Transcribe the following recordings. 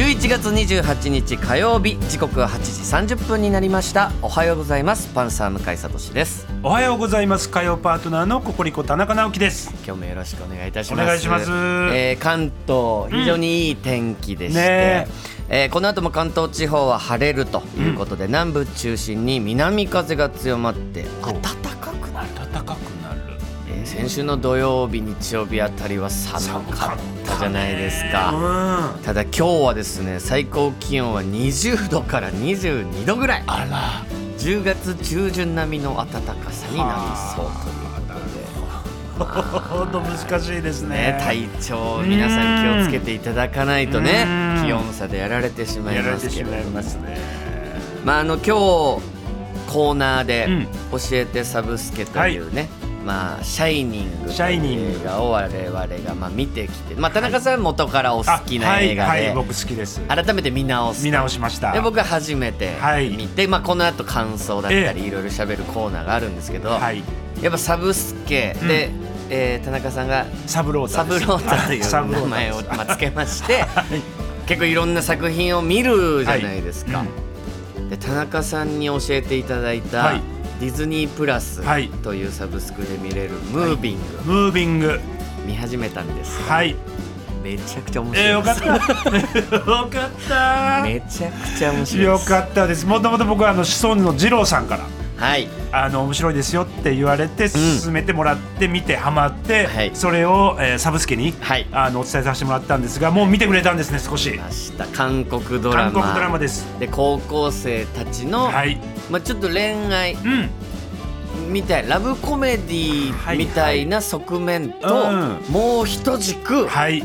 11月28日火曜日時刻は8時30分になりました。おはようございます。パンサー向井聡です。おはようございます。火曜パートナーのココリコ田中直樹です。今日もよろしくお願いいたします。お願いします。えー関東非常にいい天気でして、ねえ。ーこの後も関東地方は晴れるということで、南部中心に南風が強まって暖か先週の土曜日日曜日あたりは寒かったじゃないですか。うんただ今日はですね最高気温は20度から22度ぐらい。あら。10月中旬並みの暖かさになりそうというほんと 難しいですね。ね、体調皆さん気をつけていただかないとねうん。気温差でやられてしまいますけれどね。まああの今日コーナーでうん「教えてサブスケ」というね、まあ「シャイニング」とシャイニング。いう映画を我々がまあ見てきて、まあ、田中さん元からお好きな映画で。はいはい、僕好きです。改めて見直す。見直しました。で僕は初めてはい。見て、まあ、この後感想だったえりいろいろ喋るコーナーがあるんですけど、はい。やっぱサブスケで、えー田中さんがサブロータサブロータという名前をまあつけまして はい。結構いろんな作品を見るじゃないですか、はい。で田中さんに教えていただいた、はいディズニープラスはい。というサブスクで見れるムービング、ムービング。見始めたんですが、はい。めちゃくちゃ面白いえー、よかった。よかった。めちゃくちゃ面白いです。よかったです。もともと僕はあの子孫の二郎さんからはい。あの面白いですよって言われて勧めてもらって見てハマって、はい。それを、えーサブスケに、はい。あのお伝えさせてもらったんですがもう見てくれたんですね少し。ました。韓国ドラマ。韓国ドラマです。で高校生たちの、はい。まあ、ちょっと恋愛うん。みたいラブコメディみたいな側面と、はいもう一軸、はい。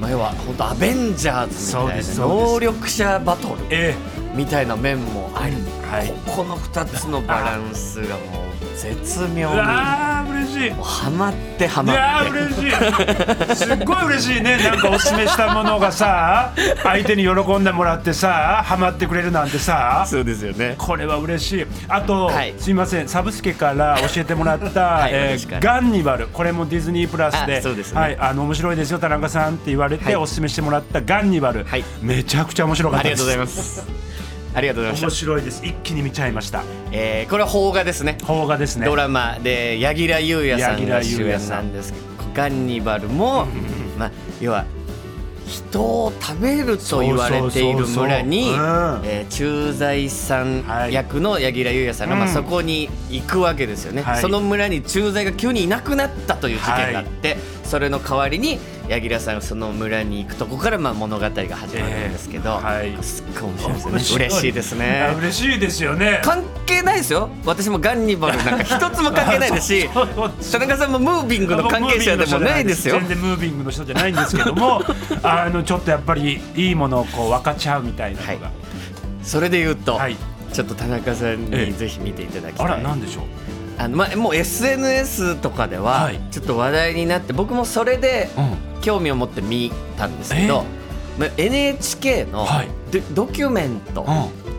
まあ、要は本当アベンジャーズみたいな能力者バトルえみたいな面もあり、はい。ここの2つのバランスがもう絶妙に。わー嬉しい。もうハマってハいマって。やー嬉しい。すっごい嬉しいね。なんかおすすめしたものがさ相手に喜んでもらってさハマってくれるなんてさそうですよね。これは嬉しい。あと、はい。すいません。サブスケから教えてもらった、はいえーガンニバル。これもディズニープラスであそうですね。はい、あの面白いですよ田中さんって言われて、はい。おすすめしてもらったガンニバル、はい。めちゃくちゃ面白かったです。ありがとうございますありがとうございま面した、白いです。一気に見ちゃいました。えーこれは邦画ですね。邦画ですね。ドラマ。で柳楽優弥さんが主演なんですけどガンニバルも、まあ、要は人を食べると言われている村に駐在さんはい役の柳楽優弥さんが、まあ、うんそこに行くわけですよね、はい。その村に駐在が急にいなくなったという事件があって、それの代わりに柳楽さんがその村に行くとこからまあ物語が始まるんですけど、えーはい。すっごい面白いですよね。嬉しいですあね嬉しいですよね。関係ないですよ。私もガンニバルなんか一つも関係ないですし 田中さんもムービングの関係者でもないですよ。全然ムービングの人じゃないんですけども あのちょっとやっぱりいいものをこう分かち合うみたいなのが、それで言うと、はい。ちょっと田中さんええにぜひ見ていただきたい、あらなんでしょう？あのまあ、もう SNS とかでははい。ちょっと話題になって僕もそれでうん興味を持って見たんですけど、まあ NHK のはい。ドドキュメント、う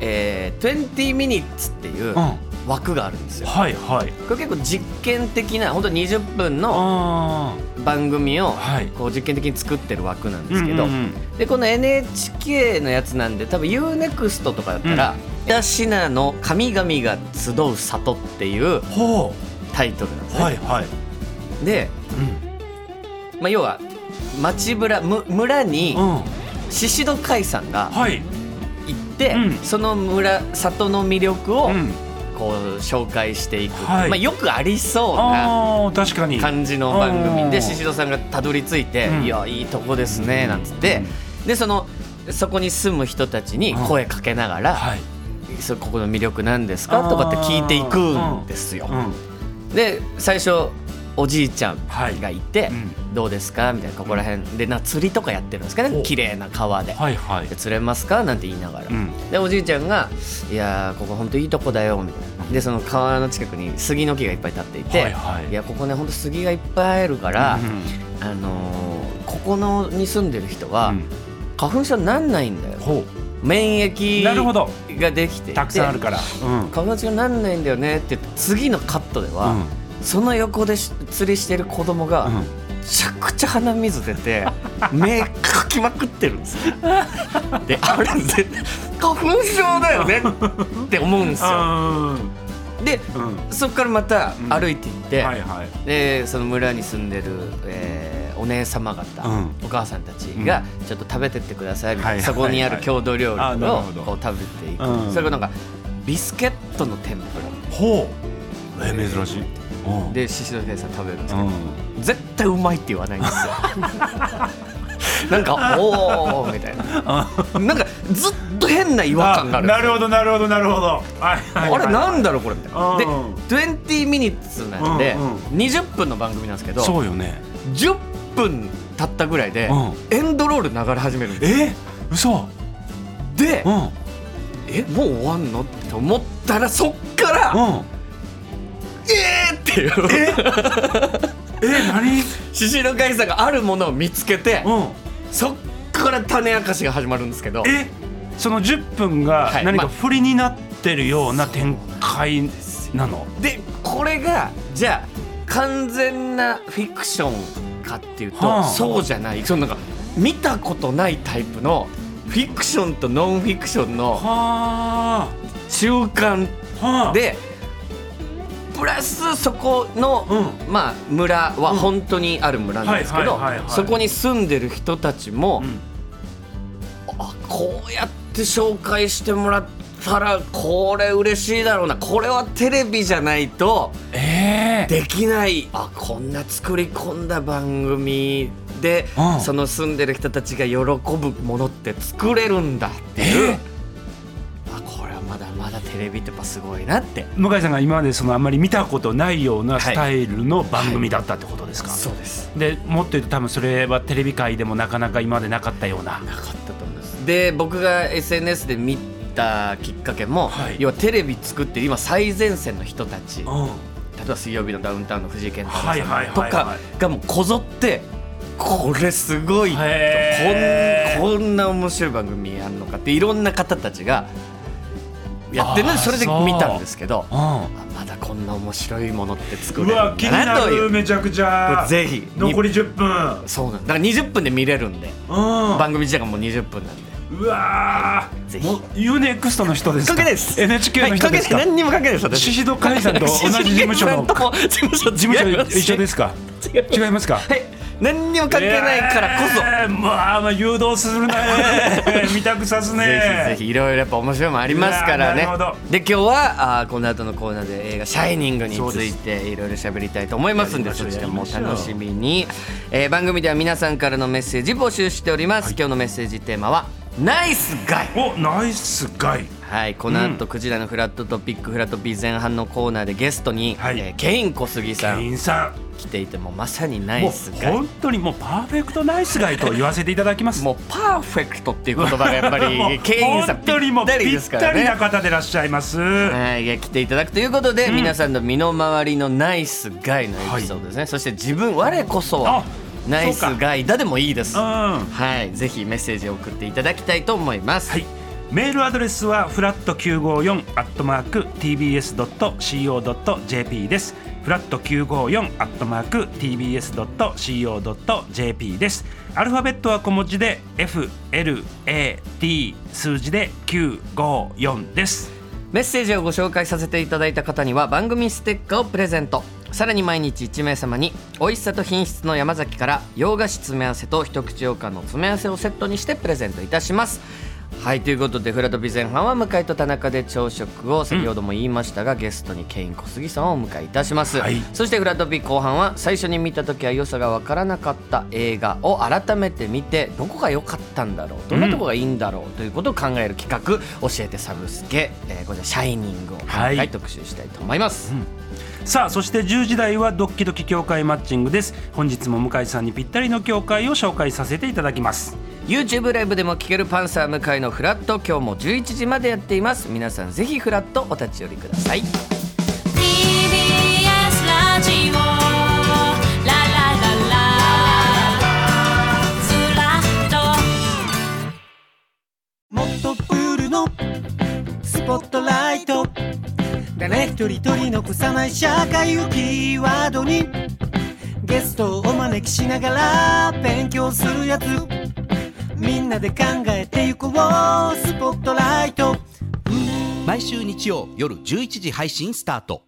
えー、20 minutes っていうんうん。枠があるんですよ。はいはい。これ結構実験的な本当20分のあ番組をはい。こう実験的に作ってる枠なんーですけど、うんうんうん。でこの NHK のやつなんで多分 UNEXT とかだったら「北信濃の神々が集う里」っていうほタイトルなんですうね。はいはい、で、まあ、要は町村む村に宍戸海さんがはい。行って、うん。その村里の魅力をうん。こう紹介していく、はい。まあ、よくありそうなあー確かに。感じの番うん。組で宍戸さんがたどり着いて「うん。いやいいとこですね」なんつって。でそのそこに住む人たちに声かけながらはい。そここの魅力なんですか？とかって聞いていくんですよ。うん。で最初おじいちゃんはい。がいて、うん。どうですか？みたいなここら辺。でな釣りとかやってるんですかね？綺麗な川で。はいはい。で釣れますか？なんて言いながら、うん。でおじいちゃんが「いやーここ本当いいとこだよ」みたいな。でその川の近くに杉の木がいっぱい立っていて「はいはい。やここね本当杉がいっぱいあるから、うんあのーここのに住んでる人は、うん。花粉症になんないんだよ。ほ免疫ど。ができて。たくさんあるから。うん。花粉症になんないんだよねって言って次のカットでは、うんその横でし釣りしてる子供が、うん。めちゃくちゃ鼻水出て 目かきまくってるんですよ。であれ絶対花粉症だよねって思うんですよ。あでーうん。そこからまたうん。歩いていって、はいはい。でその村に住んでる、えーお姉様方、うん。お母さんたちがちょっと食べてってくださいみたいな、はいそこにある郷土料理をこう食べていく、うん。それがなんかビスケットの天ぷほう。えー珍しいで宍戸平さん食べるんですけど、うん。絶対うまいって言わないんですよ。なんかおおみたいな。なんかずっと変な違和感があるなるほどなるほどなるほど。はいはいはい。あれなんだろうこれみたいな。でうん。20ミニッツなんで、うんうん。20分の番組なんですけどそうよね。10分経ったぐらいで、うん。エンドロール流れ始めるんですえ？嘘。で、うん。えもう終わんの？って思ったらそっから、っていう。え？何？獅子の会さんがあるものを見つけて、うん。そっから種明かしが始まるんですけど。え？その10分がはい。ま何か振りになってるような展開なの？でこれがじゃあ完全なフィクションかっていうと、はあ。そうじゃない。そのなんか見たことないタイプのフィクションとノンフィクションのは中間あはあ。でプラスそこの、うまあ、村は本当にある村なんですけどそこに住んでる人たちも、うん。あこうやって紹介してもらったらこれ嬉しいだろうな。これはテレビじゃないとええ。できない。あこんな作り込んだ番組で、うん。その住んでる人たちが喜ぶものって作れるんだっていう、えあこれはまだまだテレビってやっぱすごいなって。向井さんが今までそのあんまり見たことないようなスタイルの番組だったってことですか、そうです。でもっと言うと多分それはテレビ界でもなかなか今までなかったような。なかったと思います。で僕が SNS で見たきっかけも、はい。要はテレビ作ってる今最前線の人たち。例うん。えば水曜日のダウンタウンの藤井健太さんとかがもうこぞってこれすごいとこんこんな面白い番組やんのかっていろんな方たちがやってるのでそれで見たんですけどう。あまだこんな面白いものって作れるんだななという。るめちゃくちゃ。ぜひ残り10分。そうなんだ。から20分で見れるんでうん。番組自体がもう20分なんで。うわー。ぜひ。もう UNEXT の人ですか？関係ないです NHK の人ですか、はい何にも関係ないです。私宍戸海さんと同じ事務所の事務所事務所一緒ですか？違います違います。かはい何にも関係ないからこそ、えーまあまあ誘導するね 見たくさすね。ぜひぜひいろいろやっぱ面白いもんありますからね。うわなるほど。で今日はあーこの後のコーナーで映画「シャイニング」についていろいろ喋りたいと思いますんでそうちらも楽しみに、えー番組では皆さんからのメッセージ募集しております、今日のメッセージテーマは「ナイスガイ」おナイスガイはい、この後、クジラのフラットトピックフラトピー前半のコーナーでゲストに、はい。えーケイン小杉さん。さ来ていてもまさにナイスガイ本当にもうパーフェクトナイスガイと言わせていただきます。もうパーフェクトっていう言葉がやっぱもりう ケインさんぴったりぴったりですからね。な方でいらっしゃいます。はい、来ていただくということで、うん。皆さんの身の回りのナイスガイのエピソードですね、そして自分我こそはあナイスガイだでもいいです。うん。ははいぜひメッセージを送っていただきたいと思います、いメールアドレスはフラット954アットマーク tbs.co.jp です。フラット954アットマーク tbs.co.jp です。アルファベットは小文字で FLAT 数字で954です。メッセージをご紹介させていただいた方には番組ステッカーをプレゼント。さらに毎日1名様に美味しさと品質の山崎から洋菓子詰め合わせと一口羊羹の詰め合わせをセットにしてプレゼントいたします。はいということでフラトピ前半は向井と田中で朝食を先ほども言いましたが、ゲストにケイン小杉さんをお迎えいたします、はい。そしてフラトピ後半は最初に見た時は良さが分からなかった映画を改めて見てどこが良かったんだろうどんなとこがいいんだろうということを考える企画「教えてサブスケ」えーこちら「シャイニング」を今はい。回特集したいと思います、さあそして10時台はドッキドキ協会マッチングです。本日も向井さんにぴったりの協会を紹介させていただきます YouTube ライブでも聴けるパンサー向井のフラット。今日も11時までやっています。皆さんぜひフラットお立ち寄りください。TBS ラジオ。ララララ。ずらっと。もっとプールの。スポットライト。誰一人取り残さない社会をキーワードに。ゲストをお招きしながら勉強するやつみんなで考えてゆこう。スポットライト。毎週日曜夜11時配信スタート。